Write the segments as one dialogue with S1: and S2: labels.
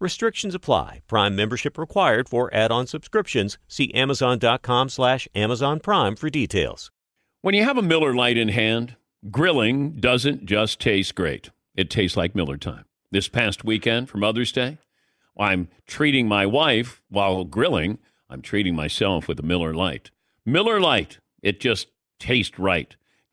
S1: Restrictions apply. Prime membership required for add-on subscriptions. See Amazon.com slash Amazon Prime for details.
S2: When you have a Miller Lite in hand, grilling doesn't just taste great. It tastes like Miller time. This past weekend for Mother's Day, I'm treating my wife while grilling. I'm treating myself with a Miller Lite. Miller Lite, it just tastes right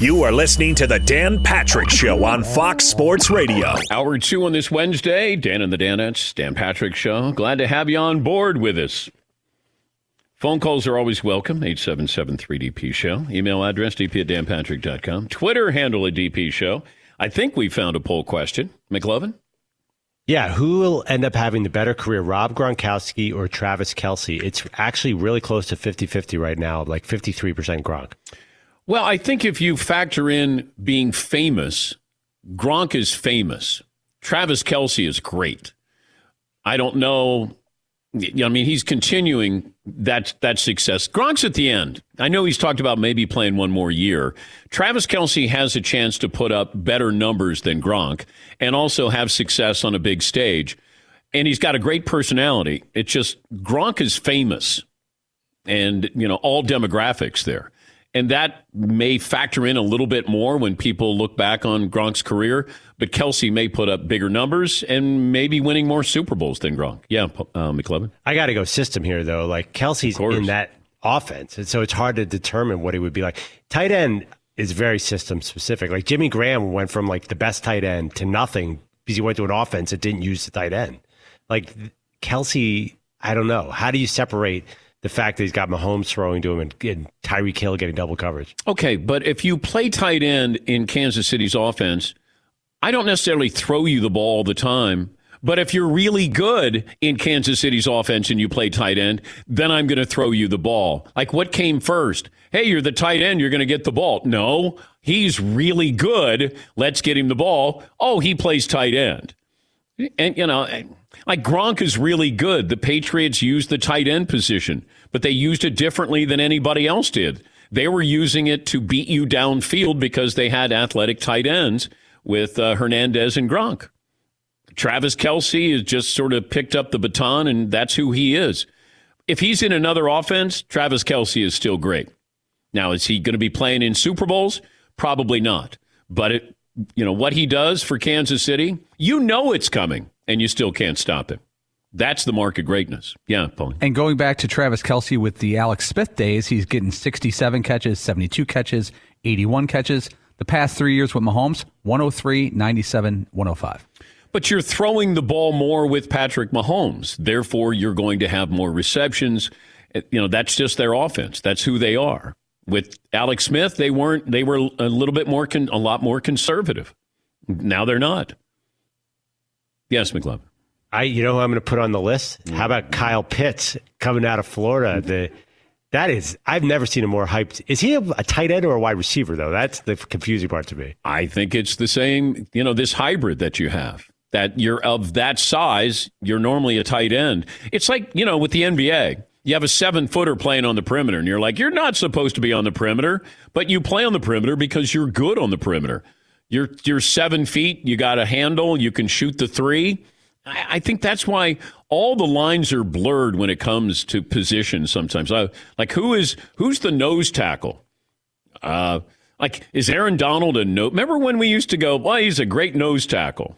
S3: You are listening to the Dan Patrick Show on Fox Sports Radio.
S2: Hour two on this Wednesday. Dan and the Danettes, Dan Patrick Show. Glad to have you on board with us. Phone calls are always welcome. 877-3DP Show. Email address dp at danpatrick.com. Twitter handle at DP Show. I think we found a poll question. McLovin?
S4: Yeah, who will end up having the better career, Rob Gronkowski or Travis Kelce? It's actually really close to 50-50 right now, like 53% Gronk.
S2: Well, I think if you factor in being famous, Gronk is famous. Travis Kelce is great. I don't know. I mean, he's continuing that that success. Gronk's at the end. I know he's talked about maybe playing one more year. Travis Kelce has a chance to put up better numbers than Gronk and also have success on a big stage. And he's got a great personality. It's just Gronk is famous and, you know, all demographics there. And that may factor in a little bit more when people look back on Gronk's career. But Kelce may put up bigger numbers and maybe winning more Super Bowls than Gronk. Yeah, uh.
S4: I got to go system here, though. Like Kelce's in that offense. And so it's hard to determine what he would be like. Tight end is very system specific. Like Jimmy Graham went from like the best tight end to nothing because he went to an offense that didn't use the tight end. Like Kelce, I don't know. How do you separate – the fact that he's got Mahomes throwing to him and, and Tyreek Hill getting double coverage.
S2: Okay, but if you play tight end in Kansas City's offense, I don't necessarily throw you the ball all the time. But if you're really good in Kansas City's offense and you play tight end, then I'm going to throw you the ball. Like what came first? Hey, you're the tight end, you're going to get the ball. No, he's really good. Let's get him the ball. Oh, he plays tight end. And, you know, like Gronk is really good. The Patriots used the tight end position, but they used it differently than anybody else did. They were using it to beat you downfield because they had athletic tight ends with uh, Hernandez and Gronk. Travis Kelce has just sort of picked up the baton, and that's who he is. If he's in another offense, Travis Kelce is still great. Now, is he going to be playing in Super Bowls? Probably not. But it, you know what he does for Kansas City, you know it's coming and you still can't stop him. That's the mark of greatness. Yeah, Paul.
S5: And going back to Travis Kelce with the Alex Smith days, he's getting 67 catches, 72 catches, 81 catches. The past three years with Mahomes, 103, 97, 105.
S2: But you're throwing the ball more with Patrick Mahomes. Therefore, you're going to have more receptions. You know, that's just their offense. That's who they are. With Alex Smith, they weren't, they were a little bit more, con- a lot more conservative. Now they're not. Yes, McLovin.
S4: I, you know, who I'm going to put on the list. How about mm-hmm. Kyle Pitts coming out of Florida? The that is, I've never seen a more hyped. Is he a, a, tight end or a wide receiver though? That's the confusing part to me.
S2: I think it's the same. You know, this hybrid that you have. that you're of that size, you're normally a tight end. It's like, you know, with the NBA, you have a seven footer playing on the perimeter, and you're like, you're not supposed to be on the perimeter, but you play on the perimeter because you're good on the perimeter. You're, you're seven feet, you got a handle, you can shoot the three. I, I think that's why all the lines are blurred when it comes to position sometimes. I, like, who is who's the nose tackle? Uh, like, is Aaron Donald a no? Remember when we used to go, well, he's a great nose tackle.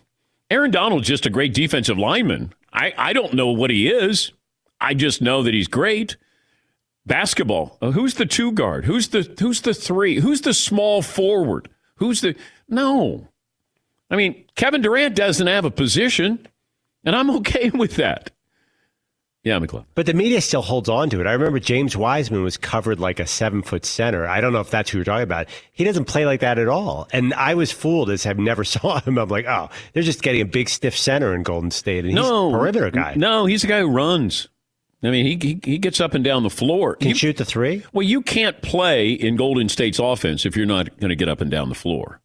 S2: Aaron Donald's just a great defensive lineman. I, I don't know what he is. I just know that he's great. Basketball. Uh, who's the two guard? Who's the who's the three? Who's the small forward? Who's the no? I mean, Kevin Durant doesn't have a position, and I'm okay with that. Yeah, McClellan.
S4: But the media still holds on to it. I remember James Wiseman was covered like a seven foot center. I don't know if that's who you're talking about. He doesn't play like that at all. And I was fooled as I've never saw him. I'm like, oh, they're just getting a big stiff center in Golden State. And he's no, a perimeter guy.
S2: No, he's a guy who runs. I mean, he, he, he gets up and down the floor.
S4: Can
S2: you,
S4: shoot the three?
S2: Well, you can't play in Golden State's offense if you're not going to get up and down the floor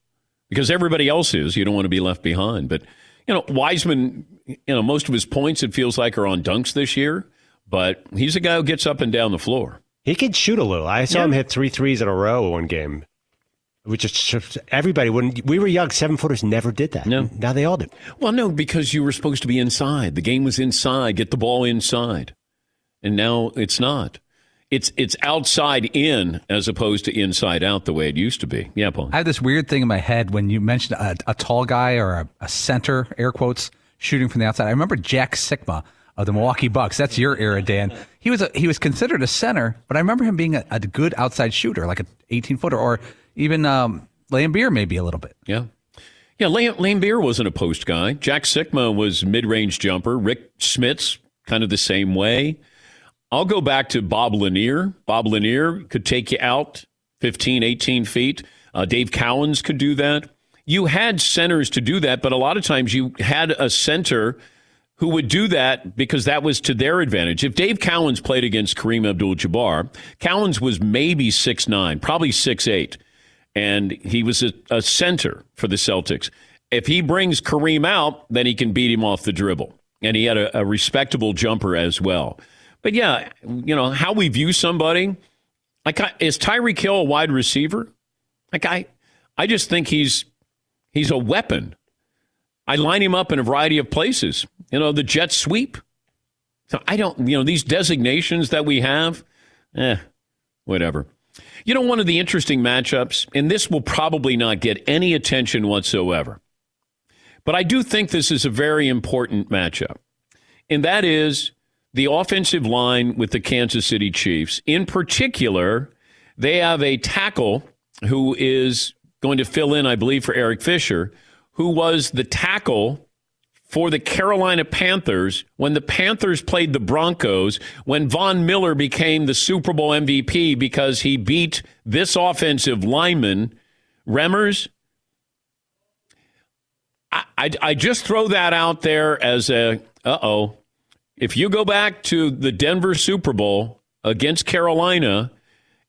S2: because everybody else is. You don't want to be left behind. But, you know, Wiseman, you know, most of his points, it feels like, are on dunks this year but he's a guy who gets up and down the floor.
S4: He can shoot a little. I saw yeah. him hit three threes in a row one game. Which is everybody when we were young, seven footers never did that. No, now they all do.
S2: Well, no, because you were supposed to be inside. The game was inside. Get the ball inside, and now it's not. It's it's outside in as opposed to inside out the way it used to be. Yeah, Paul.
S5: I have this weird thing in my head when you mentioned a, a tall guy or a, a center, air quotes, shooting from the outside. I remember Jack Sikma of the Milwaukee Bucks. That's your era, Dan. He was a, he was considered a center, but I remember him being a, good outside shooter, like an 18 footer, or even um, maybe a little bit.
S2: Yeah. Yeah, Laimbeer wasn't a post guy. Jack Sikma was mid range jumper. Rick Smits, kind of the same way. I'll go back to Bob Lanier. Bob Lanier could take you out 15, 18 feet. Uh, Dave Cowens could do that. You had centers to do that, but a lot of times you had a center – who would do that because that was to their advantage. If Dave Cowens played against Kareem Abdul Jabbar, Cowens was maybe six nine, probably six eight, and he was a, a, center for the Celtics. If he brings Kareem out, then he can beat him off the dribble. And he had a, a respectable jumper as well. But yeah, you know, how we view somebody, like, is Tyreek Hill a wide receiver? Like, I, I just think he's he's a weapon. I line him up in a variety of places. You know, the jet sweep. So I don't, you know, these designations that we have, eh, whatever. You know, one of the interesting matchups, and this will probably not get any attention whatsoever, but I do think this is a very important matchup. And that is the offensive line with the Kansas City Chiefs. In particular, they have a tackle who is going to fill in, I believe, for Eric Fisher, who was the tackle for the Carolina Panthers when the Panthers played the Broncos, when Von Miller became the Super Bowl MVP because he beat this offensive lineman, Remmers. I, I, I just throw that out there as a, uh oh. If you go back to the Denver Super Bowl against Carolina,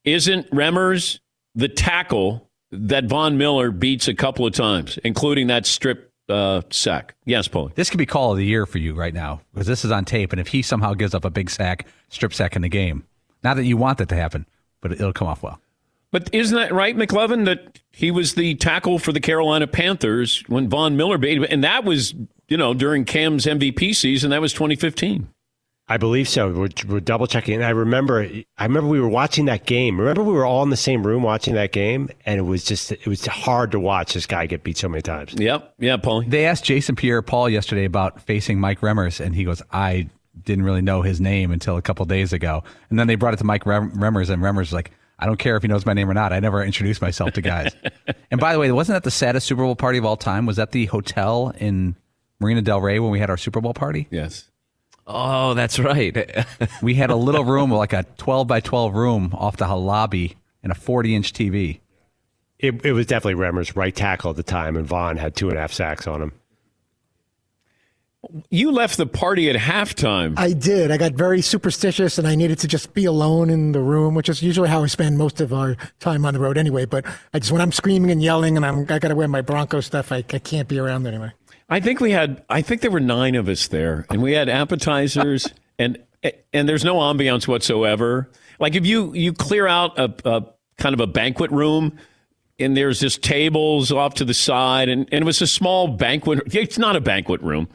S2: isn't Remmers the tackle that Von Miller beats a couple of times, including that strip uh, sack. Yes, Paul.
S5: This could be call of the year for you right now because this is on tape. And if he somehow gives up a big sack, strip sack in the game, not that you want that to happen, but it'll come off well.
S2: But isn't that right, McLovin, that he was the tackle for the Carolina Panthers when Von Miller beat him? And that was, you know, during Cam's MVP season. That was 2015.
S4: I believe so. We're, we're, double checking. And I remember, I remember we were watching that game. Remember, we were all in the same room watching that game, and it was just, it was hard to watch this guy get beat so many times.
S2: Yep, yeah, Paul.
S5: They asked Jason Pierre-Paul yesterday about facing Mike Remmers, and he goes, "I didn't really know his name until a couple days ago." And then they brought it to Mike Remmers, and Remmers was like, "I don't care if he knows my name or not. I never introduced myself to guys." and by the way, wasn't that the saddest Super Bowl party of all time? Was that the hotel in Marina Del Rey when we had our Super Bowl party?
S2: Yes.
S6: Oh, that's right.
S5: we had a little room, like a 12 by 12 room off the lobby and a 40 inch TV.
S4: It, it was definitely Remmers' right tackle at the time, and Von had two and a half sacks on him.
S2: You left the party at halftime.
S7: I did. I got very superstitious and I needed to just be alone in the room, which is usually how I spend most of our time on the road anyway. But I just, when I'm screaming and yelling and I'm, I got to wear my Bronco stuff, I, I can't be around anyway.
S2: I think we had. I think there were nine of us there, and we had appetizers, and and there's no ambiance whatsoever. Like if you you clear out a, a kind of a banquet room, and there's just tables off to the side, and, and it was a small banquet. It's not a banquet room.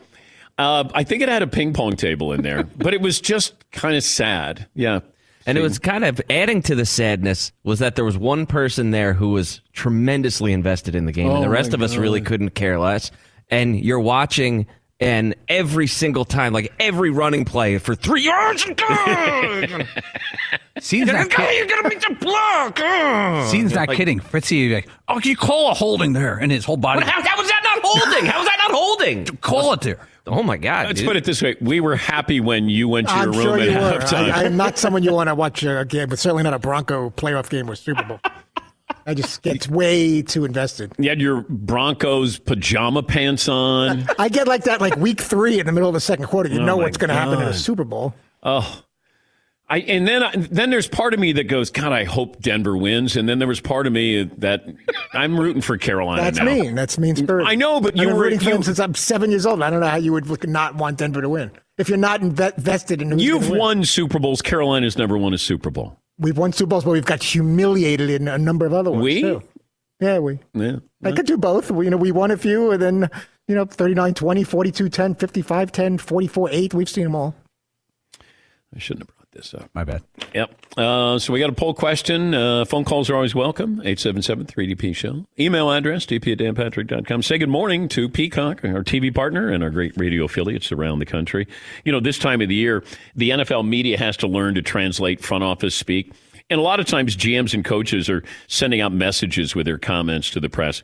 S2: Uh, I think it had a ping pong table in there, but it was just kind of sad. Yeah.
S6: And it was kind of adding to the sadness was that there was one person there who was tremendously invested in the game,
S7: Oh
S6: and the rest of us really couldn't care less. And you're watching, and every single time, like every running play for three yards, and go!
S5: Scene's
S6: You're
S5: not,
S6: gonna,
S5: kid-
S6: you're gonna make the block. oh.
S5: Scene's not
S6: Like,
S5: kidding. Fritzy, like, oh, you call a holding there, and his whole body.
S6: But how, how was that not holding? How was that not holding?
S5: Call it there.
S6: Oh my god!
S2: Let's
S6: dude.
S2: put it this way: we were happy when you went to your
S7: I'm
S2: room
S7: sure
S2: at
S7: you
S2: halftime.
S7: I, I'm not someone you want to watch a game, but certainly not a Bronco playoff game or Super Bowl. I just get way too invested.
S2: you had your Broncos pajama pants on.
S7: I get like that like week three in the middle of the second quarter. You
S2: Oh
S7: know what's going to happen in a Super Bowl.
S2: Oh, I and then I, then there's part of me that goes, God, I hope Denver wins, and then there was part of me that I'm rooting for Carolina.
S7: That's
S2: now.
S7: mean. That's mean spirit.
S2: I know, but
S7: I've
S2: you
S7: been
S2: were-
S7: rooting for them since I'm seven years old. I don't know how you would not want Denver to win if you're not invested in.
S2: You've won Super Bowls. Carolina's never won a Super Bowl.
S7: We've won Super Bowls, but we've got humiliated in a number of other ones
S2: We?
S7: too. Yeah, we.
S2: Yeah.
S7: I could do both. We, you know, we won a few, and then you know, 39 20, 42 10, 55 10, 44 8. We've seen them all.
S2: I shouldn't have this up.
S5: My bad.
S2: Yep. Uh, so we got a poll question. Uh, phone calls are always welcome. 877-3DP show. Email address, dp at danpatrick.com. Say good morning to Peacock, our TV partner, and our great radio affiliates around the country. You know, this time of the year, the NFL media has to learn to translate front office speak. And a lot of times GMs and coaches are sending out messages with their comments to the press.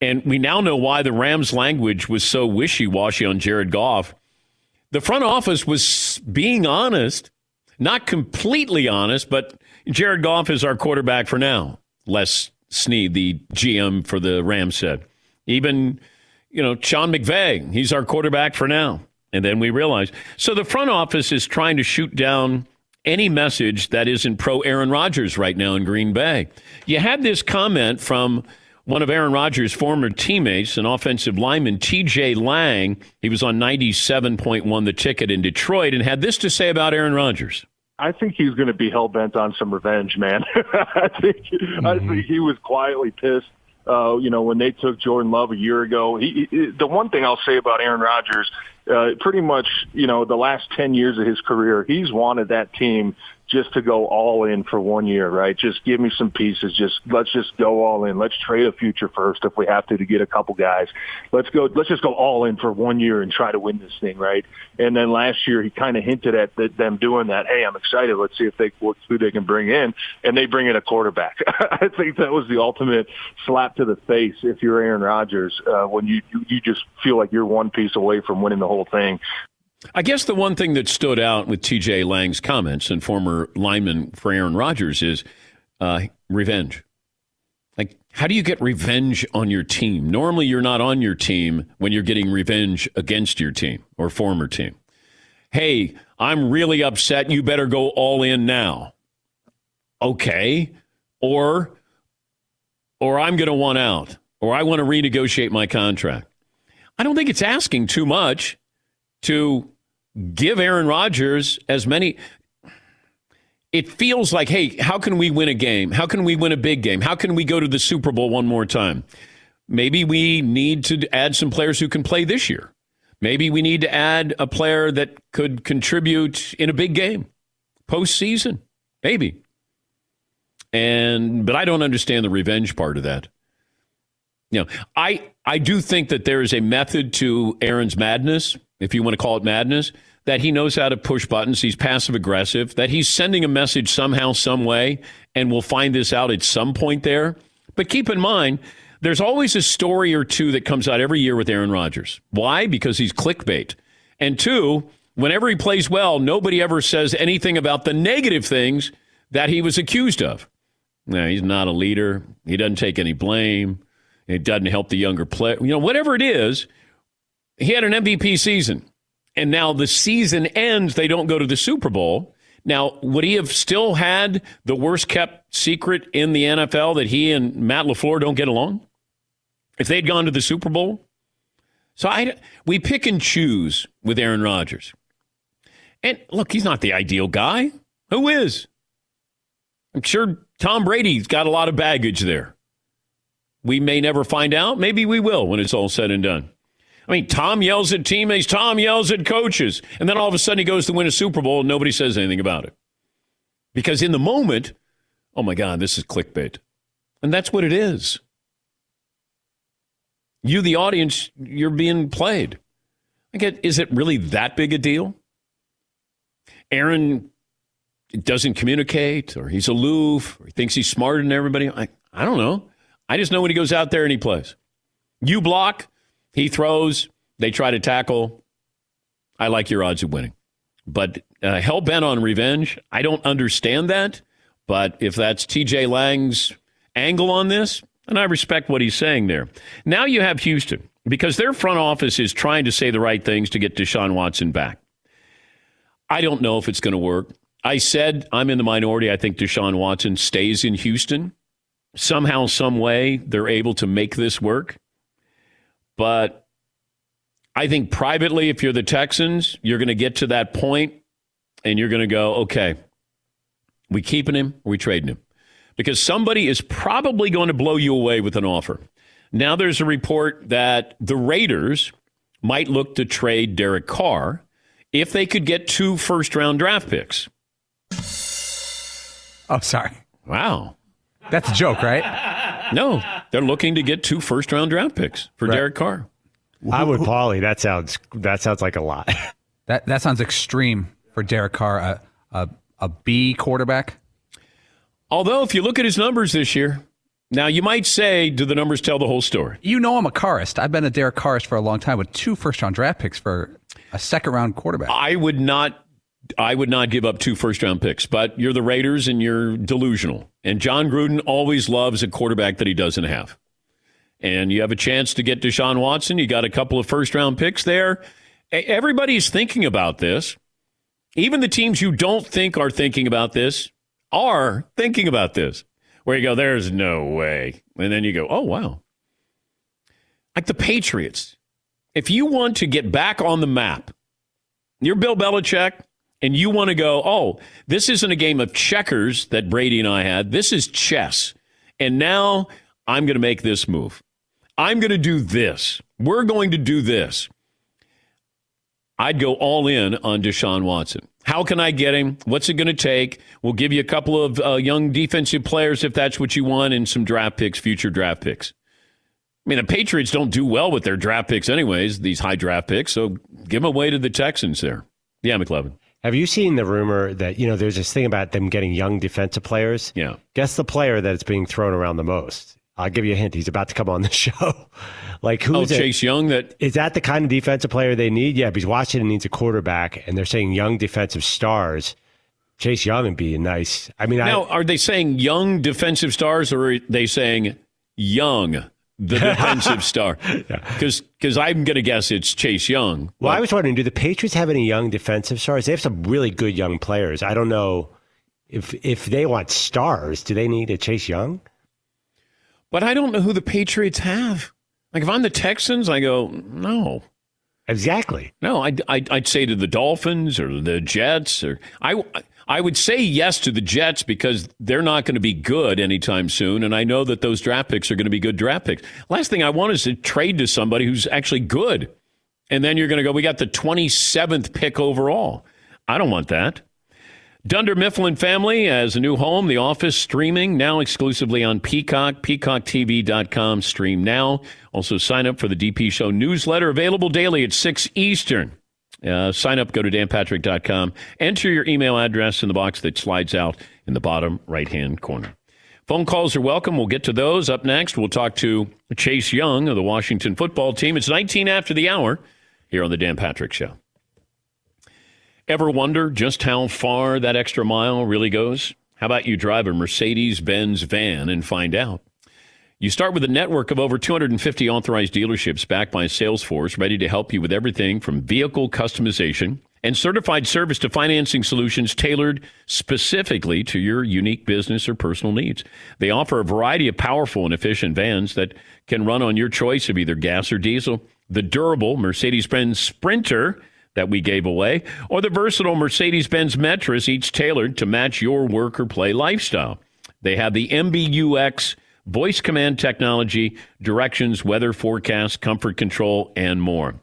S2: And we now know why the Rams language was so wishy-washy on Jared Goff. The front office was being honest not completely honest, but Jared Goff is our quarterback for now. Les Snead, the GM for the Rams, said. Even, you know, Sean McVay, he's our quarterback for now. And then we realized. So the front office is trying to shoot down any message that isn't pro Aaron Rodgers right now in Green Bay. You had this comment from one of Aaron Rodgers' former teammates, an offensive lineman, TJ Lang. He was on 97.1 the ticket in Detroit and had this to say about Aaron Rodgers.
S8: I think he's going to be hell bent on some revenge, man. I think I think he was quietly pissed. Uh, you know, when they took Jordan Love a year ago, he, he the one thing I'll say about Aaron Rodgers, uh, pretty much, you know, the last ten years of his career, he's wanted that team just to go all in for one year, right? Just give me some pieces. Just let's just go all in. Let's trade a future first if we have to to get a couple guys. Let's go. Let's just go all in for one year and try to win this thing, right? And then last year he kind of hinted at th- them doing that. Hey, I'm excited. Let's see if they what, who they can bring in, and they bring in a quarterback. I think that was the ultimate slap to the face if you're Aaron Rodgers uh, when you, you you just feel like you're one piece away from winning the whole thing.
S2: I guess the one thing that stood out with TJ Lang's comments and former lineman for Aaron Rodgers is uh, revenge. Like, how do you get revenge on your team? Normally, you're not on your team when you're getting revenge against your team or former team. Hey, I'm really upset. You better go all in now. Okay. Or, or I'm going to want out, or I want to renegotiate my contract. I don't think it's asking too much to give Aaron Rodgers as many. It feels like, hey, how can we win a game? How can we win a big game? How can we go to the Super Bowl one more time? Maybe we need to add some players who can play this year. Maybe we need to add a player that could contribute in a big game, postseason. Maybe. And but I don't understand the revenge part of that. You know, I I do think that there is a method to Aaron's madness, if you want to call it madness, that he knows how to push buttons. He's passive aggressive. That he's sending a message somehow, some way, and we'll find this out at some point there. But keep in mind, there's always a story or two that comes out every year with Aaron Rodgers. Why? Because he's clickbait. And two, whenever he plays well, nobody ever says anything about the negative things that he was accused of. No, he's not a leader. He doesn't take any blame. It doesn't help the younger player. You know, whatever it is, he had an MVP season. And now the season ends, they don't go to the Super Bowl. Now, would he have still had the worst kept secret in the NFL that he and Matt LaFleur don't get along? If they'd gone to the Super Bowl? So I, we pick and choose with Aaron Rodgers. And look, he's not the ideal guy. Who is? I'm sure Tom Brady's got a lot of baggage there. We may never find out. Maybe we will when it's all said and done. I mean, Tom yells at teammates, Tom yells at coaches, and then all of a sudden he goes to win a Super Bowl and nobody says anything about it. Because in the moment, oh my God, this is clickbait. And that's what it is. You, the audience, you're being played. I get, is it really that big a deal? Aaron doesn't communicate, or he's aloof, or he thinks he's smarter than everybody. I, I don't know. I just know when he goes out there and he plays. You block, he throws, they try to tackle. I like your odds of winning. But uh, hell bent on revenge, I don't understand that. But if that's TJ Lang's angle on this, and I respect what he's saying there. Now you have Houston because their front office is trying to say the right things to get Deshaun Watson back. I don't know if it's going to work. I said I'm in the minority. I think Deshaun Watson stays in Houston. Somehow, some way, they're able to make this work. But I think privately, if you're the Texans, you're going to get to that point and you're going to go, okay, we keeping him or we trading him? Because somebody is probably going to blow you away with an offer. Now there's a report that the Raiders might look to trade Derek Carr if they could get two first round draft picks.
S5: Oh, sorry.
S2: Wow.
S5: That's a joke, right?
S2: No, they're looking to get two first round draft picks for right. Derek Carr.
S4: I would Paulie. That sounds that sounds like a lot.
S5: That that sounds extreme for Derek Carr, a a, a B quarterback.
S2: Although, if you look at his numbers this year, now you might say, do the numbers tell the whole story?
S5: You know, I'm a Carrist. I've been a Derek Carrist for a long time with two first round draft picks for a second round quarterback.
S2: I would not I would not give up two first round picks, but you're the Raiders and you're delusional. And Jon Gruden always loves a quarterback that he doesn't have. And you have a chance to get Deshaun Watson. You got a couple of first round picks there. Everybody's thinking about this. Even the teams you don't think are thinking about this are thinking about this. Where you go, there's no way. And then you go, oh, wow. Like the Patriots. If you want to get back on the map, you're Bill Belichick and you want to go, oh, this isn't a game of checkers that Brady and I had. This is chess. And now I'm going to make this move. I'm going to do this. We're going to do this. I'd go all in on Deshaun Watson. How can I get him? What's it going to take? We'll give you a couple of uh, young defensive players if that's what you want, and some draft picks, future draft picks. I mean, the Patriots don't do well with their draft picks, anyways, these high draft picks. So give them away to the Texans there. Yeah, McLovin.
S4: Have you seen the rumor that, you know, there's this thing about them getting young defensive players?
S2: Yeah.
S4: Guess the player that's being thrown around the most. I'll give you a hint. He's about to come on the show. like who?
S2: Oh, Chase it? Young. That
S4: is that the kind of defensive player they need? Yeah, because Washington needs a quarterback, and they're saying young defensive stars. Chase Young would be nice. I mean,
S2: now
S4: I,
S2: are they saying young defensive stars, or are they saying young the defensive star. Because yeah. because I'm going to guess it's Chase Young.
S4: Well, I was wondering, do the Patriots have any young defensive stars? They have some really good young players. I don't know if if they want stars. Do they need a Chase Young?
S2: But I don't know who the Patriots have. Like if I'm the Texans, I go no.
S4: Exactly.
S2: No, I'd, I'd, I'd say to the Dolphins or the Jets or I I would say yes to the Jets because they're not going to be good anytime soon. And I know that those draft picks are going to be good draft picks. Last thing I want is to trade to somebody who's actually good. And then you're going to go, we got the 27th pick overall. I don't want that. Dunder Mifflin family has a new home, The Office, streaming now exclusively on Peacock, peacocktv.com, stream now. Also sign up for the DP Show newsletter, available daily at 6 Eastern. Uh, sign up, go to danpatrick.com, enter your email address in the box that slides out in the bottom right hand corner. Phone calls are welcome. We'll get to those up next. We'll talk to Chase Young of the Washington football team. It's 19 after the hour here on the Dan Patrick Show. Ever wonder just how far that extra mile really goes? How about you drive a Mercedes Benz van and find out? You start with a network of over 250 authorized dealerships backed by Salesforce, ready to help you with everything from vehicle customization and certified service to financing solutions tailored specifically to your unique business or personal needs. They offer a variety of powerful and efficient vans that can run on your choice of either gas or diesel. the durable Mercedes Benz Sprinter that we gave away, or the versatile Mercedes Benz Metris, each tailored to match your work or play lifestyle. They have the MBUX voice command technology, directions, weather forecast, comfort control, and more.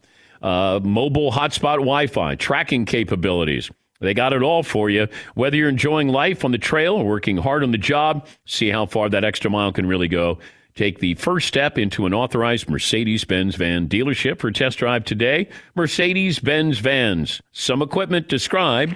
S2: Uh, mobile hotspot Wi Fi, tracking capabilities. They got it all for you. Whether you're enjoying life on the trail or working hard on the job, see how far that extra mile can really go. Take the first step into an authorized Mercedes Benz van dealership for test drive today. Mercedes Benz vans. Some equipment described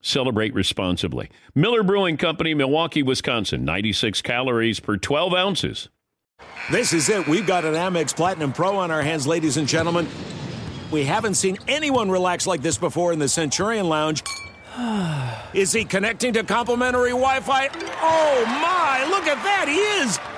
S2: Celebrate responsibly. Miller Brewing Company, Milwaukee, Wisconsin. 96 calories per 12 ounces.
S9: This is it. We've got an Amex Platinum Pro on our hands, ladies and gentlemen. We haven't seen anyone relax like this before in the Centurion Lounge. Is he connecting to complimentary Wi Fi? Oh, my! Look at that! He is!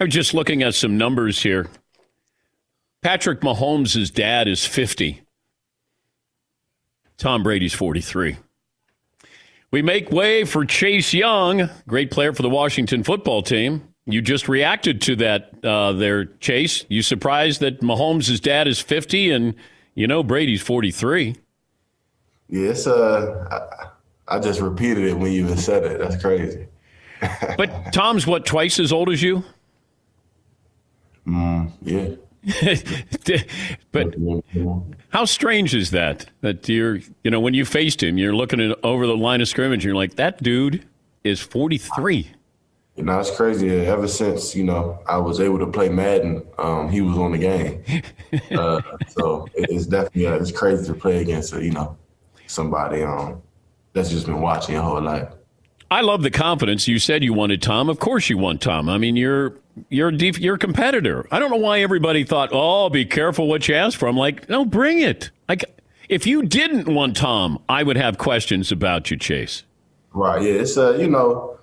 S2: I'm just looking at some numbers here. Patrick Mahomes' dad is 50. Tom Brady's 43. We make way for Chase Young, great player for the Washington football team. You just reacted to that uh, there, Chase. You surprised that Mahomes' dad is 50 and, you know, Brady's 43.
S10: Yes, uh, I, I just repeated it when you even said it. That's crazy.
S2: but Tom's what, twice as old as you?
S10: Mm, yeah.
S2: but how strange is that? That you're, you know, when you faced him, you're looking at, over the line of scrimmage, and you're like, that dude is 43.
S10: You know, it's crazy. Ever since you know I was able to play Madden, um, he was on the game. uh, so it's definitely uh, it's crazy to play against, uh, you know, somebody um, that's just been watching your whole life.
S2: I love the confidence. You said you wanted Tom. Of course you want Tom. I mean, you're you're def- you're a competitor. I don't know why everybody thought, "Oh, be careful what you ask for." I'm like, "No, bring it." Like if you didn't want Tom, I would have questions about you, Chase.
S10: Right. Yeah. It's uh, you know,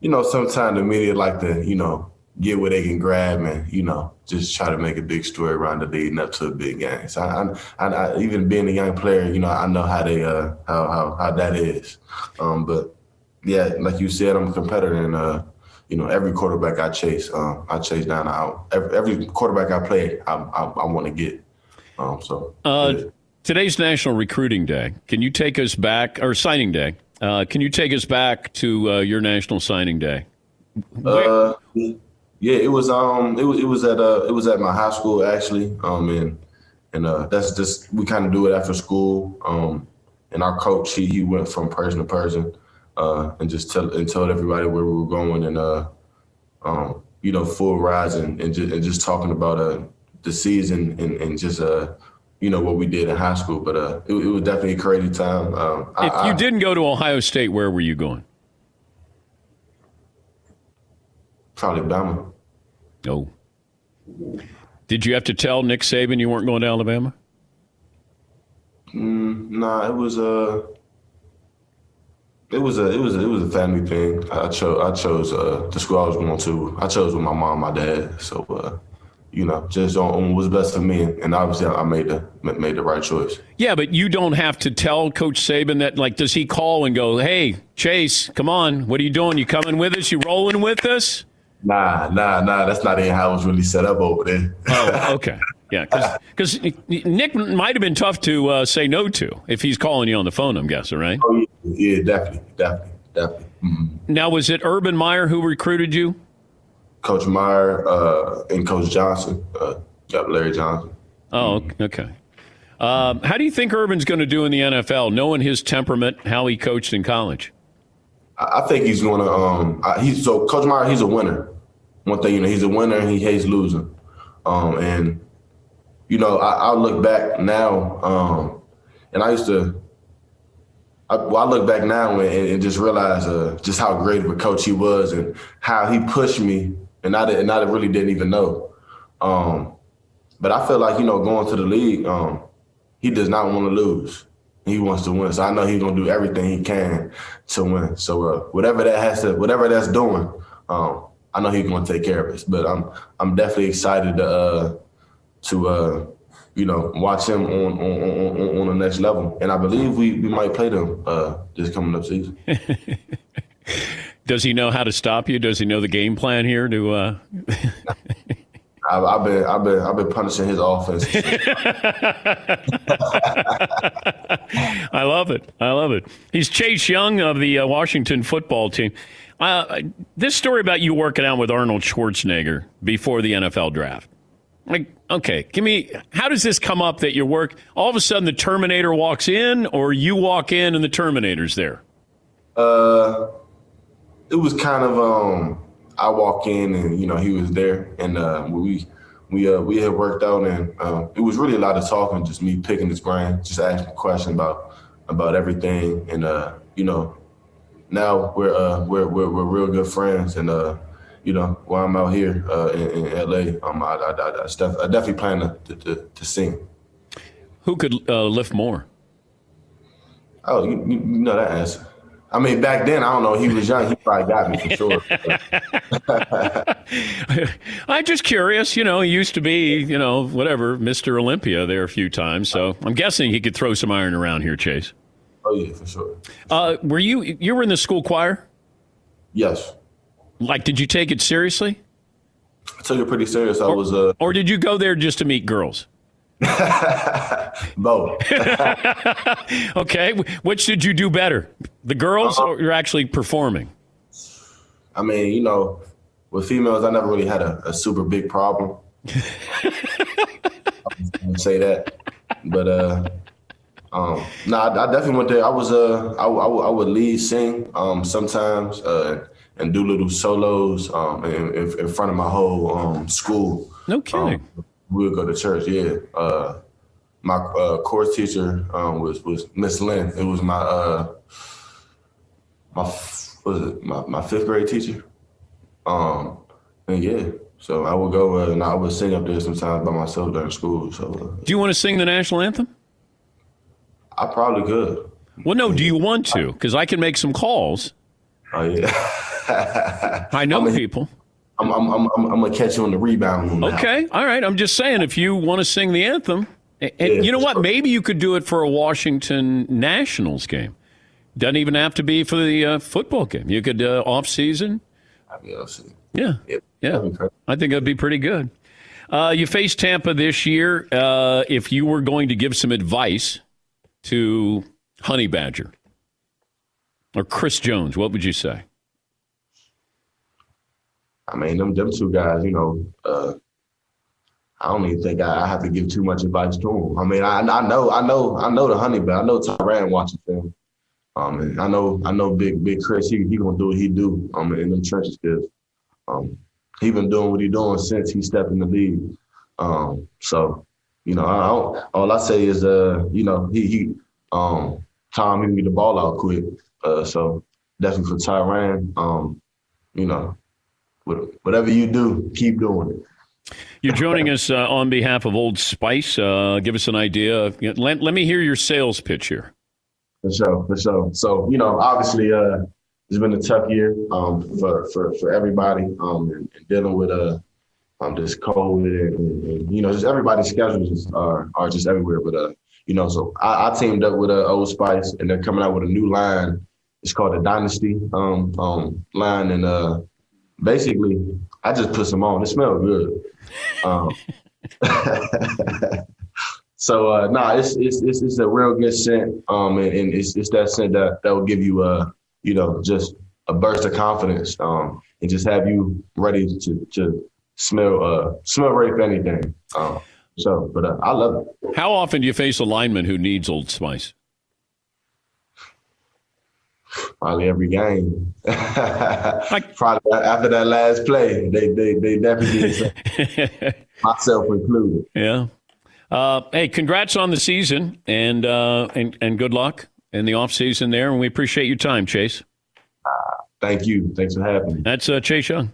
S10: you know, sometimes the media like to, you know, get what they can grab and, you know, just try to make a big story around the leading up to a big game. So I, I, I, even being a young player, you know, I know how they, uh, how, how, how that is. Um, but yeah, like you said, I'm a competitor and, uh, you know, every quarterback I chase, um, I chase down out. Every, every quarterback I play, I, I, I want to get. Um, so.
S2: Uh, yeah. Today's National Recruiting Day. Can you take us back, or signing day? Uh, can you take us back to uh, your National Signing Day?
S10: Uh, yeah, it was um, it was it was at uh, it was at my high school actually. Um, and and uh, that's just we kind of do it after school. Um, and our coach he he went from person to person, uh, and just tell and told everybody where we were going and uh, um, you know, full rides and and just, and just talking about uh the season and and just uh you know what we did in high school. But uh, it, it was definitely a crazy time. Um,
S2: if I, you didn't go to Ohio State, where were you going?
S10: Probably Bama.
S2: Oh. Did you have to tell Nick Saban you weren't going to Alabama?
S10: Mm, nah, it was a. Uh, it was a it was a, it was a family thing. I chose I chose uh, the school I was going to. I chose with my mom, my dad. So uh, you know, just on, on what's best for me. And obviously, I made the made the right choice.
S2: Yeah, but you don't have to tell Coach Saban that. Like, does he call and go, "Hey, Chase, come on, what are you doing? You coming with us? You rolling with us?"
S10: Nah, nah, nah. That's not even how it was really set up over there.
S2: oh, okay. Yeah, because Nick might have been tough to uh, say no to if he's calling you on the phone. I'm guessing, right?
S10: Oh, yeah, definitely, definitely, definitely.
S2: Mm-hmm. Now, was it Urban Meyer who recruited you?
S10: Coach Meyer uh, and Coach Johnson. Uh, Larry Johnson.
S2: Oh, okay. Um, how do you think Urban's going to do in the NFL, knowing his temperament, how he coached in college?
S10: I think he's going to. Um, he's so Coach Meyer. He's a winner. One thing, you know, he's a winner and he hates losing. Um, and you know, I, I look back now, um, and I used to. I, well, I look back now and, and just realize uh, just how great of a coach he was and how he pushed me and I and I really didn't even know. Um, but I feel like you know going to the league, um, he does not want to lose. He wants to win. So I know he's gonna do everything he can to win. So uh, whatever that has to, whatever that's doing, um, I know he's gonna take care of us. But I'm I'm definitely excited to uh, to uh, you know watch him on on, on on the next level. And I believe we we might play them uh, this coming up season.
S2: Does he know how to stop you? Does he know the game plan here? To uh...
S10: I've, I've, been I've been I've been punishing his offense.
S2: I love it. I love it. He's Chase Young of the uh, Washington football team. Uh, this story about you working out with Arnold Schwarzenegger before the NFL draft. Like, okay, give me. How does this come up that you work? All of a sudden, the Terminator walks in, or you walk in and the Terminator's there?
S10: Uh, it was kind of um I walk in and you know he was there and uh, we we uh, we had worked out and uh, it was really a lot of talking, just me picking his brain, just asking questions about about everything and uh, you know now we're uh, we're, we're we're real good friends and uh, you know while I'm out here uh, in, in, LA, um, I, I, I, I, definitely plan to, to, to sing.
S2: Who could uh, lift more?
S10: Oh, you, you know that answer. I mean, back then, I don't know. He was young. He probably got me for sure.
S2: I'm just curious. You know, he used to be, you know, whatever, Mr. Olympia there a few times. So I'm guessing he could throw some iron around here, Chase.
S10: Oh yeah, for sure.
S2: Uh, were you you were in the school choir?
S10: Yes.
S2: Like, did you take it seriously?
S10: I took it pretty serious. I or, was. Uh,
S2: or did you go there just to meet girls?
S10: Both.
S2: okay. Which did you do better, the girls uh-huh. or you're actually performing?
S10: I mean, you know, with females, I never really had a, a super big problem. I say that, but uh, um, no, nah, I, I, definitely went there. I was uh, I, I, I would lead sing um sometimes uh, and do little solos um in, in front of my whole um school.
S2: No kidding.
S10: Um, we would go to church. Yeah. Uh, my uh, course teacher um, was was Miss Lynn. It was my uh, my was was it my, my fifth grade teacher. Um, and yeah, so I would go uh, and I would sing up there sometimes by myself during school. So, uh,
S2: do you want to sing the national anthem?
S10: I probably could.
S2: Well, no. Do you want to? Because I can make some calls.
S10: Oh yeah.
S2: I know I'm people.
S10: I'm, I'm, I'm, I'm, gonna catch you on the rebound.
S2: Okay, all right. I'm just saying, if you want to sing the anthem, and yeah, you know what? Sure. Maybe you could do it for a Washington Nationals game. Doesn't even have to be for the uh, football game. You could uh, off season. Yeah, yep. yeah. I think that'd be pretty good. Uh, you face Tampa this year. Uh, if you were going to give some advice to Honey Badger or Chris Jones, what would you say?
S10: I mean, them them two guys, you know, uh, I don't even think I, I, have to give too much advice to them. I mean, I, I know, I know, I know the honey, but I know Tyrann watching film. Um, and I know, I know, big, big Chris, he he gonna do what he do. Um, in them trenches, because um, he been doing what he doing since he stepped in the league. Um, so, you know, I all I say is, uh, you know, he he um, Tom hit me the ball out quick. Uh, so definitely for Tyrann, um, you know, whatever you do, keep doing it.
S2: You're joining us uh, on behalf of Old Spice. Uh, give us an idea. Let, let me hear your sales pitch here.
S10: For sure, for sure. So, you know, obviously, uh, it's been a tough year um, for, for, for everybody um, and, and dealing with uh, um, this COVID and, and, and, you know, just everybody's schedules are, are just everywhere. But, uh, you know, so I, I teamed up with uh, Old Spice and they're coming out with a new line. It's called the Dynasty um, um, line. And, uh, basically, I just put some on. It smelled good. Um, so uh, nah, it's, it's it's it's a real good scent. Um, and, and it's it's that scent that that will give you a you know just a burst of confidence. Um, and just have you ready to to smell uh smell ready for anything. Um, so, but uh, I love it.
S2: How often do you face a lineman who needs Old Spice?
S10: Probably every game. Probably after that last play, they they they definitely did myself included.
S2: Yeah. Uh, hey, congrats on the season and uh, and and good luck in the off season there, and we appreciate your time, Chase.
S10: Uh, thank you. Thanks for having me.
S2: That's uh, Chase Young,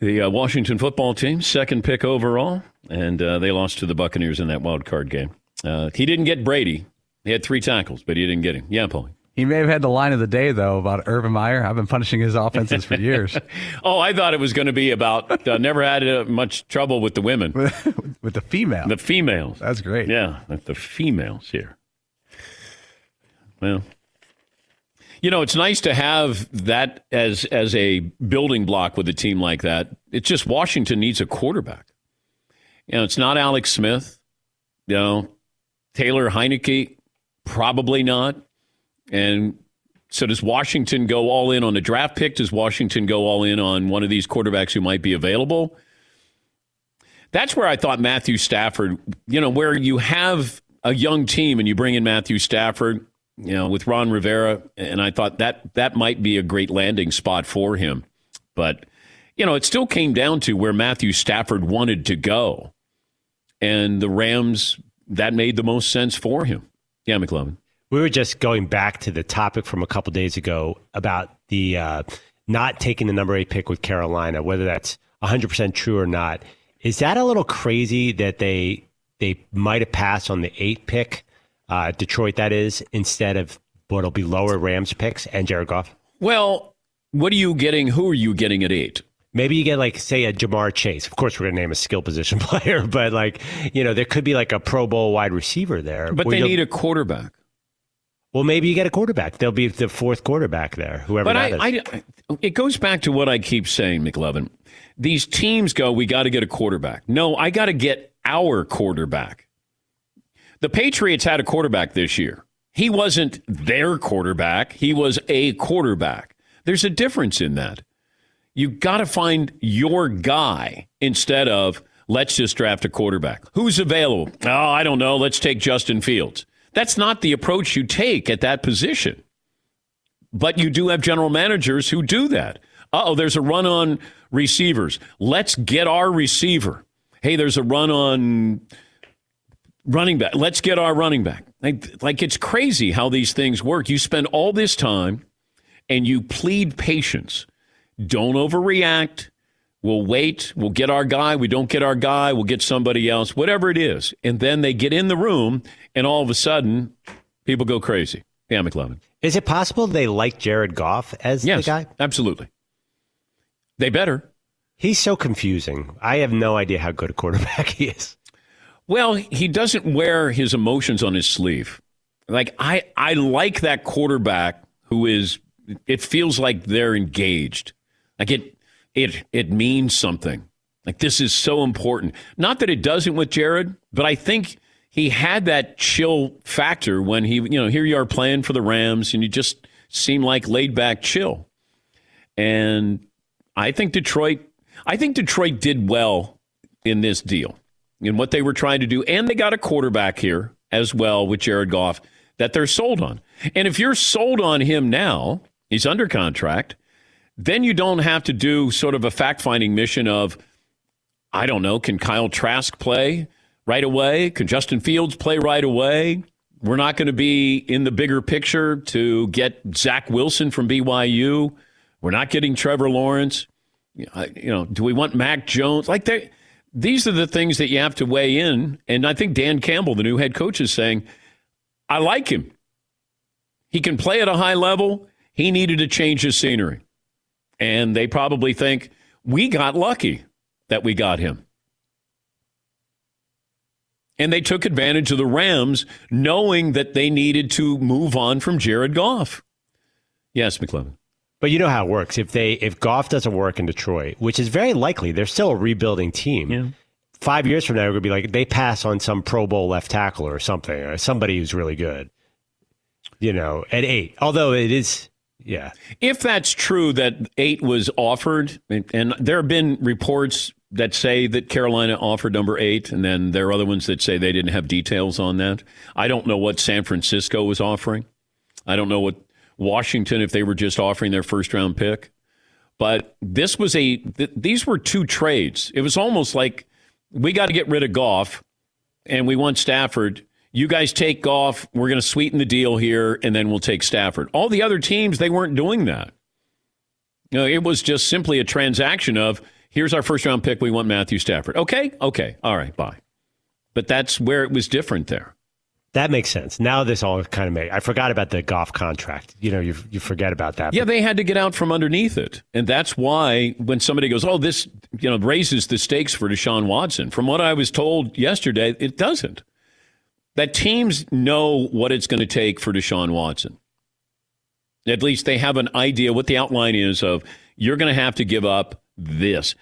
S2: the uh, Washington football team, second pick overall, and uh, they lost to the Buccaneers in that wild card game. he didn't get Brady. He had three tackles, but he didn't get him. Yeah, Paul.
S5: He may have had the line of the day though about Urban Meyer. I've been punishing his offenses for years.
S2: oh, I thought it was going to be about uh, never had uh, much trouble with the women,
S5: with the female,
S2: the females.
S5: That's great.
S2: Yeah, the females here. Well, you know, it's nice to have that as as a building block with a team like that. It's just Washington needs a quarterback. You know, it's not Alex Smith. You know, Taylor Heinicke, probably not. And so does Washington go all in on a draft pick? Does Washington go all in on one of these quarterbacks who might be available? That's where I thought Matthew Stafford, you know, where you have a young team and you bring in Matthew Stafford, you know, with Ron Rivera, and I thought that that might be a great landing spot for him. But, you know, it still came down to where Matthew Stafford wanted to go. And the Rams, that made the most sense for him. Yeah, McLovin.
S4: We were just going back to the topic from a couple days ago about the uh, not taking the number eight pick with Carolina, whether that's 100% true or not. Is that a little crazy that they they might have passed on the eight pick, uh, Detroit that is, instead of what'll be lower Rams picks and Jared Goff?
S2: Well, what are you getting? Who are you getting at eight?
S4: Maybe you get like, say, a Ja'Marr Chase. Of course, we're going to name a skill position player, but like, you know, there could be like a Pro Bowl wide receiver there.
S2: But they need a quarterback.
S4: Well, maybe you get a quarterback. They'll be the fourth quarterback there, whoever
S2: but
S4: that
S2: I, I, it goes back to what I keep saying, McLovin. These teams go, we got to get a quarterback. No, I got to get our quarterback. The Patriots had a quarterback this year. He wasn't their quarterback, he was a quarterback. There's a difference in that. You got to find your guy instead of let's just draft a quarterback. Who's available? Oh, I don't know. Let's take Justin Fields. That's not the approach you take at that position. But you do have general managers who do that. oh, there's a run on receivers. Let's get our receiver. Hey, there's a run on running back. Let's get our running back. Like, like it's crazy how these things work. You spend all this time and you plead patience. Don't overreact. We'll wait. We'll get our guy. We don't get our guy. We'll get somebody else, whatever it is. And then they get in the room, and all of a sudden, people go crazy. Yeah, McLovin.
S4: Is it possible they like Jared Goff as
S2: yes,
S4: the guy?
S2: Absolutely. They better.
S4: He's so confusing. I have no idea how good a quarterback he is.
S2: Well, he doesn't wear his emotions on his sleeve. Like I, I like that quarterback who is. It feels like they're engaged. Like it, it, it means something. Like this is so important. Not that it doesn't with Jared, but I think he had that chill factor when he, you know, here you are playing for the Rams, and you just seem like laid back chill. And I think Detroit, I think Detroit did well in this deal in what they were trying to do, and they got a quarterback here as well with Jared Goff that they're sold on. And if you're sold on him now, he's under contract, then you don't have to do sort of a fact finding mission of, I don't know, can Kyle Trask play right away? Can Justin Fields play right away? We're not going to be in the bigger picture to get Zach Wilson from BYU. We're not getting Trevor Lawrence. You know, do we want Mac Jones? Like these are the things that you have to weigh in. And I think Dan Campbell, the new head coach, is saying, I like him. He can play at a high level. He needed to change his scenery. And they probably think, we got lucky that we got him. And they took advantage of the Rams, knowing that they needed to move on from Jared Goff. Yes, McLovin.
S4: But you know how it works. If they if Goff doesn't work in Detroit, which is very likely, they're still a rebuilding team.
S2: Yeah.
S4: Five years from now, we're gonna be like they pass on some Pro Bowl left tackle or something, or somebody who's really good. You know, at eight. Although it is, yeah.
S2: If that's true that eight was offered, and, and there have been reports that say that Carolina offered number eight, and then there are other ones that say they didn't have details on that. I don't know what San Francisco was offering. I don't know what Washington if they were just offering their first round pick. But this was a, th- these were two trades. It was almost like we got to get rid of Goff and we want Stafford. You guys take Goff. We're going to sweeten the deal here and then we'll take Stafford. All the other teams, they weren't doing that. You know, it was just simply a transaction of here's our first round pick. We want Matthew Stafford. Okay. Okay. All right. Bye. But that's where it was different there.
S4: That makes sense. Now this all kind of made. I forgot about the Goff contract. You know, you you forget about that.
S2: Yeah, they had to get out from underneath it, and that's why when somebody goes, "Oh, this you know raises the stakes for Deshaun Watson," from what I was told yesterday, it doesn't. That teams know what it's going to take for Deshaun Watson. At least they have an idea what the outline is of. You're going to have to give up this.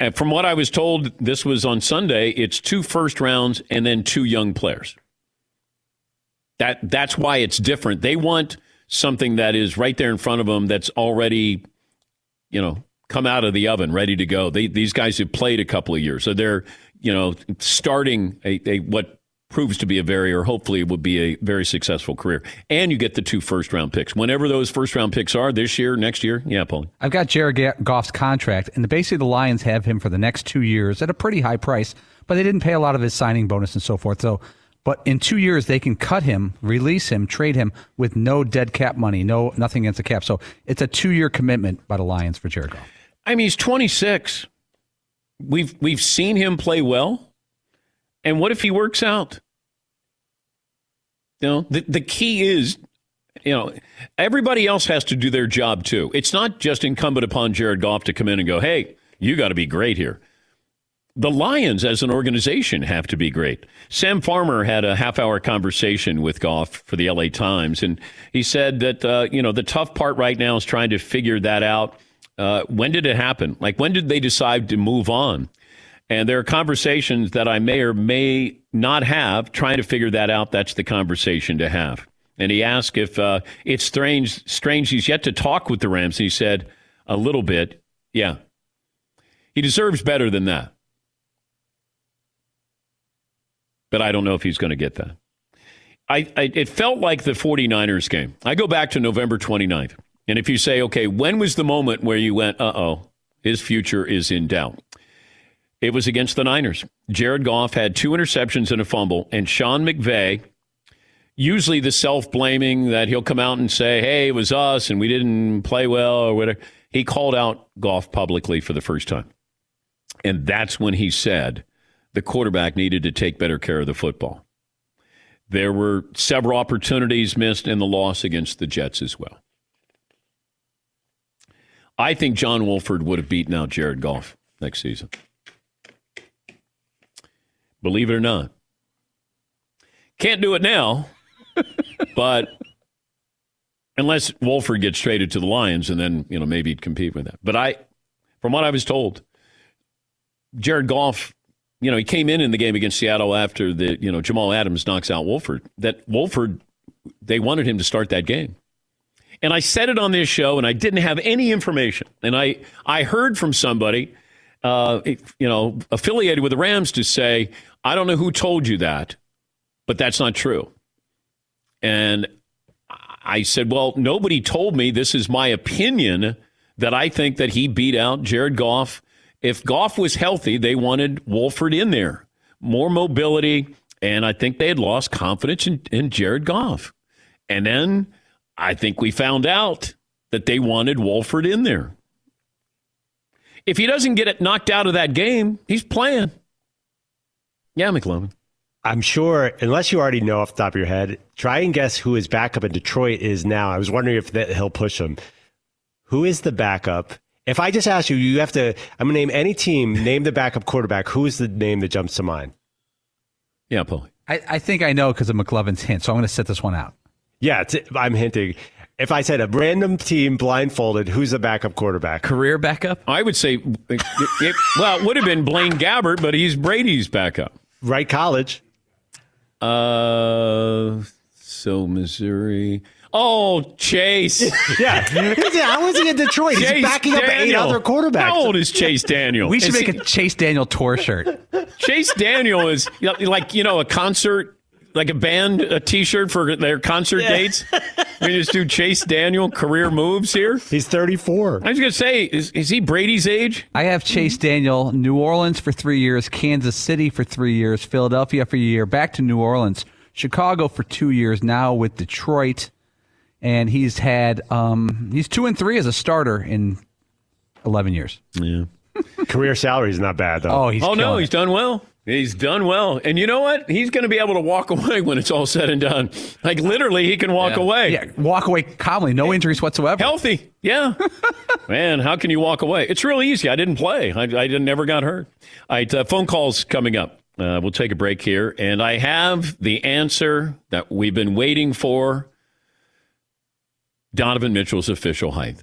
S2: And from what I was told, this was on Sunday. It's two first rounds and then two young players. That that's why it's different. They want something that is right there in front of them that's already, you know, come out of the oven, ready to go. They, these guys have played a couple of years, so they're you know starting a, a what proves to be a very or hopefully would be a very successful career. And you get the two first round picks. Whenever those first round picks are this year, next year, yeah, Paul.
S5: I've got Jared Goff's contract, and basically the Lions have him for the next two years at a pretty high price, but they didn't pay a lot of his signing bonus and so forth. So but in two years, they can cut him, release him, trade him with no dead cap money, no nothing against the cap. So it's a two year commitment by the Lions for Jared Goff.
S2: I mean, he's 26. We've we've seen him play well, and what if he works out? You know, the the key is, you know, everybody else has to do their job too. It's not just incumbent upon Jared Goff to come in and go, "Hey, you got to be great here." the Lions as an organization have to be great. Sam Farmer had a half hour conversation with Goff for the LA Times, and he said that, uh, you know, the tough part right now is trying to figure that out. Uh, when did it happen? Like, when did they decide to move on? And there are conversations that I may or may not have trying to figure that out. That's the conversation to have. And he asked if uh, it's strange, strange he's yet to talk with the Rams. He said, a little bit. Yeah. He deserves better than that. but I don't know if he's going to get that. I, I, it felt like the 49ers game. I go back to November 29th. And if you say, okay, when was the moment where you went, uh oh, his future is in doubt? It was against the Niners. Jared Goff had two interceptions and a fumble, and Sean McVay usually the self blaming that he'll come out and say, hey, it was us and we didn't play well or whatever. He called out Goff publicly for the first time. And that's when he said the quarterback needed to take better care of the football. There were several opportunities missed in the loss against the Jets as well. I think John Wolford would have beaten out Jared Goff next season. Believe it or not. Can't do it now, but unless Wolford gets traded to the Lions and then, you know, maybe he'd compete with that. But I, from what I was told, Jared Goff, you know, he came in in the game against Seattle after the, you know, Jamal Adams knocks out Wolford. That Wolford, they wanted him to start that game. And I said it on this show, and I didn't have any information. And I, I heard from somebody, uh, you know, affiliated with the Rams to say, I don't know who told you that, but that's not true. And I said, well, nobody told me. This is my opinion that I think that he beat out Jared Goff if Goff was healthy, they wanted Wolford in there, more mobility, and I think they had lost confidence in, in Jared Goff. And then I think we found out that they wanted Wolford in there. If he doesn't get it knocked out of that game, he's playing. Yeah, McLovin.
S4: I'm sure, unless you already know off the top of your head, try and guess who his backup in Detroit is now. I was wondering if that, he'll push him. Who is the backup? If I just ask you, you have to. I'm gonna name any team. Name the backup quarterback. Who is the name that jumps to mind?
S2: Yeah, Paul.
S5: I, I think I know because of McLovin's hint, so I'm going to set this one out.
S4: Yeah, I'm hinting. If I said a random team blindfolded, who's the backup quarterback?
S6: Career backup?
S2: I would say, it, it, well, it would have been Blaine Gabbert, but he's Brady's backup.
S4: Right college.
S2: Uh, so Missouri. Oh, Chase.
S4: yeah. How was he in Detroit? Chase He's backing Daniel. up eight other quarterbacks.
S2: How old is Chase Daniel?
S5: we should
S2: is
S5: make he... a Chase Daniel tour shirt.
S2: Chase Daniel is like, you know, a concert, like a band, a t shirt for their concert yeah. dates. We just do Chase Daniel career moves here.
S4: He's 34.
S2: I was going to say, is, is he Brady's age?
S5: I have Chase Daniel, New Orleans for three years, Kansas City for three years, Philadelphia for a year, back to New Orleans, Chicago for two years, now with Detroit and he's had um, he's two and three as a starter in eleven years.
S2: Yeah,
S4: career salary is not bad though.
S5: Oh, he's
S2: oh no,
S5: it.
S2: he's done well. He's done well, and you know what? He's going to be able to walk away when it's all said and done. Like literally, he can walk
S5: yeah.
S2: away.
S5: Yeah, walk away calmly, no injuries whatsoever.
S2: Healthy, yeah. Man, how can you walk away? It's real easy. I didn't play. I, I never got hurt. All right, uh, phone calls coming up. Uh, we'll take a break here, and I have the answer that we've been waiting for Donovan Mitchell's official height.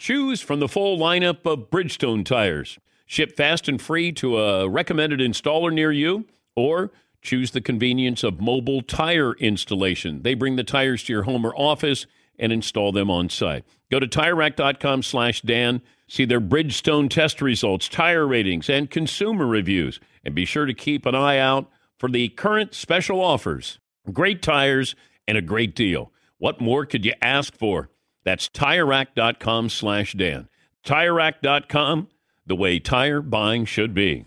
S2: Choose from the full lineup of Bridgestone tires. Ship fast and free to a recommended installer near you, or choose the convenience of mobile tire installation. They bring the tires to your home or office and install them on site. Go to TireRack.com slash Dan, see their Bridgestone test results, tire ratings, and consumer reviews. And be sure to keep an eye out for the current special offers. Great tires and a great deal. What more could you ask for? That's TireRack.com slash Dan. TireRack.com, the way tire buying should be.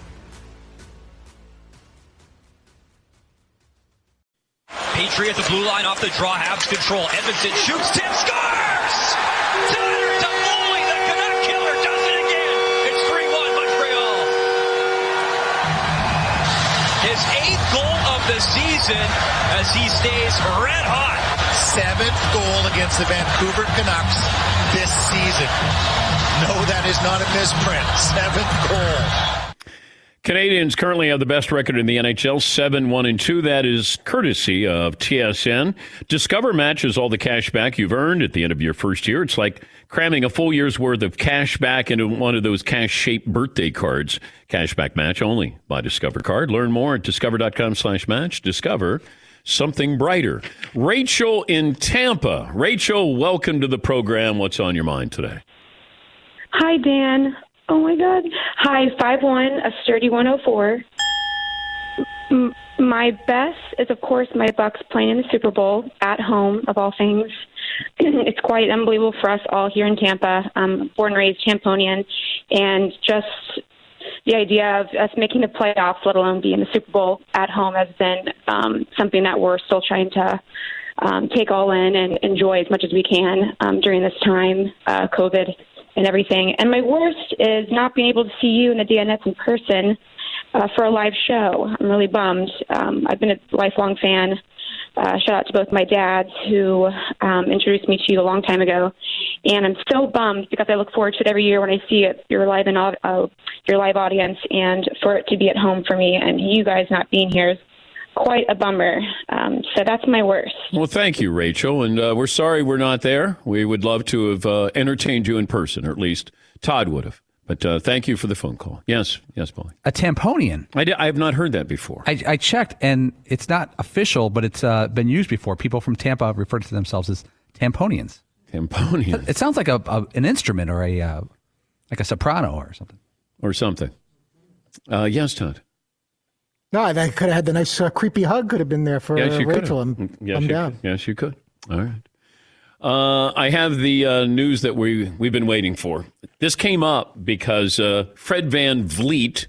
S11: Petry at the blue line off the draw, Habs control. Edmundson shoots, tip, scores! Toffoli, the Canuck killer, does it again. It's 3-1 Montreal. His eighth goal of the season as he stays red hot.
S12: Seventh goal against the Vancouver Canucks this season. No, that is not a misprint. Seventh goal.
S2: Canadiens currently have the best record in the NHL, 7 1 and 2. That is courtesy of TSN. Discover matches all the cash back you've earned at the end of your first year. It's like cramming a full year's worth of cash back into one of those cash shaped birthday cards. Cashback match only by Discover Card. Learn more at discover.com slash match. Discover something brighter. Rachel in Tampa. Rachel, welcome to the program. What's on your mind today?
S13: Hi, Dan. Oh my God. Hi, five one, a sturdy 104. M- my best is, of course, my Bucks playing in the Super Bowl at home, of all things. it's quite unbelievable for us all here in Tampa. Born and raised Tamponian, and just the idea of us making the playoffs, let alone be in the Super Bowl at home, has been um, something that we're still trying to um, take all in and enjoy as much as we can um, during this time. Uh, COVID and everything. And my worst is not being able to see you and the DNS in person uh, for a live show. I'm really bummed. Um, I've been a lifelong fan. Uh, shout out to both my dads who um, introduced me to you a long time ago, and I'm so bummed because I look forward to it every year when I see it, your live and uh, your live audience, and for it to be at home for me and you guys not being here is quite a bummer. Um, so that's my worst.
S2: Well, thank you, Rachel. And uh, we're sorry we're not there. We would love to have uh, entertained you in person, or at least Todd would have. But uh, thank you for the phone call. Yes, yes, Paulie.
S5: A tamponian.
S2: I, I have not heard that before.
S5: I, I checked, and it's not official, but it's uh, been used before. People from Tampa refer to themselves as tamponians.
S2: Tamponians.
S5: It sounds like a, a an instrument or a uh, like a soprano or something.
S2: Or something. Uh, yes, Todd.
S7: No, I could have had the nice uh, creepy hug. Could have been there for
S2: yes,
S7: Rachel. I'm,
S2: yes,
S7: I'm
S2: you
S7: down.
S2: Could. Yes, you could. All right. Uh, I have the uh, news that we we've been waiting for. This came up because uh, Fred VanVleet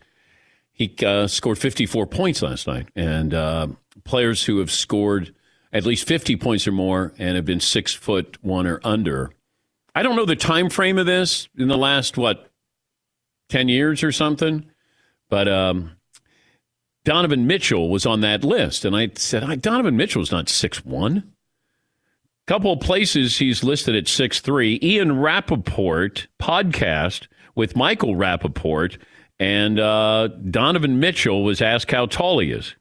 S2: he uh, scored 54 points last night, and uh, players who have scored at least 50 points or more and have been six foot one or under. I don't know the time frame of this in the last what 10 years or something, but. Um, Donovan Mitchell was on that list. And I said, Donovan Mitchell's not six one. Couple of places he's listed at six three. Ian Rapoport podcast with Michael Rapaport And uh, Donovan Mitchell was asked how tall he is.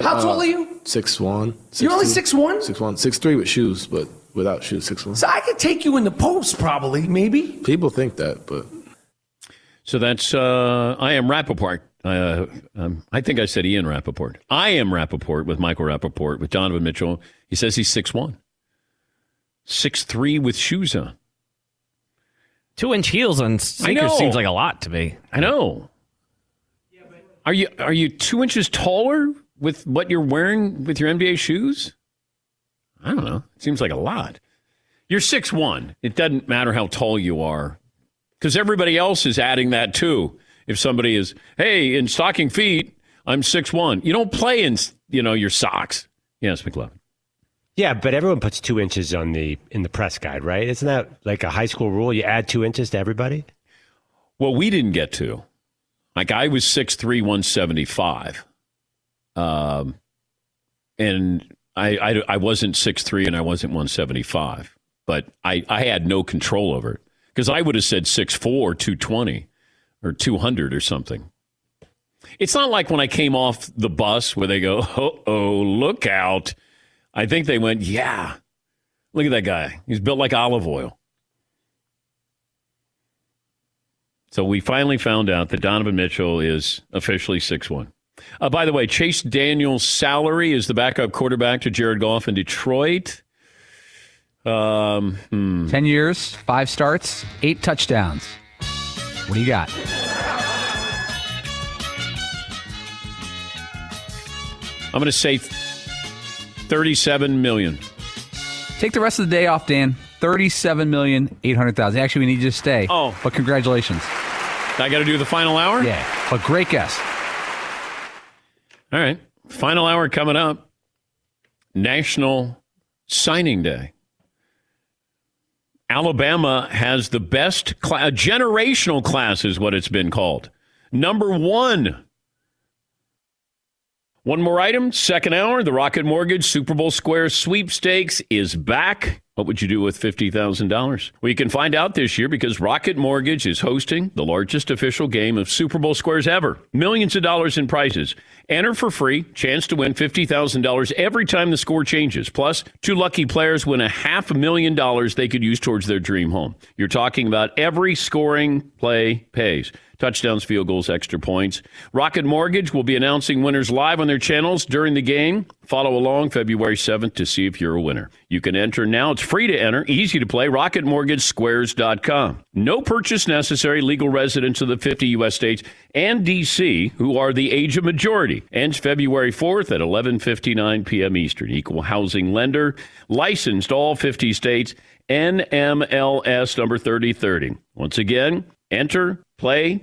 S14: How tall are you?
S15: Six one. Six
S14: You're only six one.
S15: Six one. Six three with shoes, but without shoes, six one.
S14: So I could take you in the post, probably, maybe.
S15: People think that, but
S2: so that's uh, I am Rapaport. Uh, um, I think I said Ian Rapoport. I am Rapaport with Michael Rapaport, with Donovan Mitchell. He says he's six one, six three with shoes on.
S6: Two inch heels on sneakers seems like a lot to me.
S2: I know. Are you are you two inches taller with what you're wearing with your NBA shoes? I don't know. It seems like a lot. You're six one. It doesn't matter how tall you are. because everybody else is adding that too. If somebody is, hey, in stocking feet, I'm six one. You don't play in, you know, your socks. Yes, McLovin.
S4: Yeah, but everyone puts two inches on the in the press guide, right? Isn't that like a high school rule? You add two inches to everybody.
S2: Well, we didn't get to. Like I was six three, one seventy five, um, and I, I I wasn't six three and I wasn't one seventy five, but I I had no control over it because I would have said six four, two twenty, or two hundred or something. It's not like when I came off the bus where they go, oh, oh, look out. I think they went, yeah, look at that guy. He's built like olive oil. So we finally found out that Donovan Mitchell is officially six one. Uh, by the way, Chase Daniel's salary is the backup quarterback to Jared Goff in Detroit. Um, hmm.
S5: 10 years, five starts, eight touchdowns. What do you got?
S2: I'm going to say 37 million.
S5: Take the rest of the day off, Dan. Thirty-seven million eight hundred thousand. Actually, we need you to stay.
S2: Oh,
S5: but congratulations!
S2: I got to do the final hour.
S5: Yeah, but great guess.
S2: All right, final hour coming up. National Signing Day. Alabama has the best class, uh, generational class is what it's been called. Number one. One more item, second hour, the Rocket Mortgage Super Bowl Square sweepstakes is back. What would you do with $50,000? Well, you can find out this year because Rocket Mortgage is hosting the largest official game of Super Bowl Squares ever. Millions of dollars in prizes. Enter for free, chance to win $50,000 every time the score changes. Plus, two lucky players win a half a million dollars they could use towards their dream home. You're talking about every scoring play pays touchdowns, field goals, extra points. Rocket Mortgage will be announcing winners live on their channels during the game. Follow along February 7th to see if you're a winner. You can enter now. It's free to enter, easy to play. RocketMortgageSquares.com. No purchase necessary. Legal residents of the 50 U.S. states and D.C. who are the age of majority. Ends February 4th at 11:59 p.m. Eastern. Equal housing lender, licensed all 50 states. NMLS number 3030. Once again, enter, play,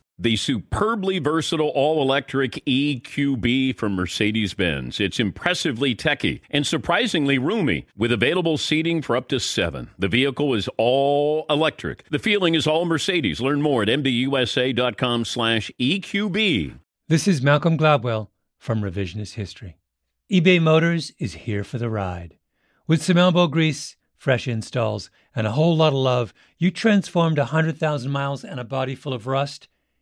S2: The superbly versatile all electric EQB from Mercedes Benz. It's impressively techy and surprisingly roomy with available seating for up to seven. The vehicle is all electric. The feeling is all Mercedes. Learn more at MBUSA.com slash EQB.
S16: This is Malcolm Gladwell from Revisionist History. eBay Motors is here for the ride. With some elbow grease, fresh installs, and a whole lot of love, you transformed 100,000 miles and a body full of rust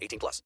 S17: 18 plus.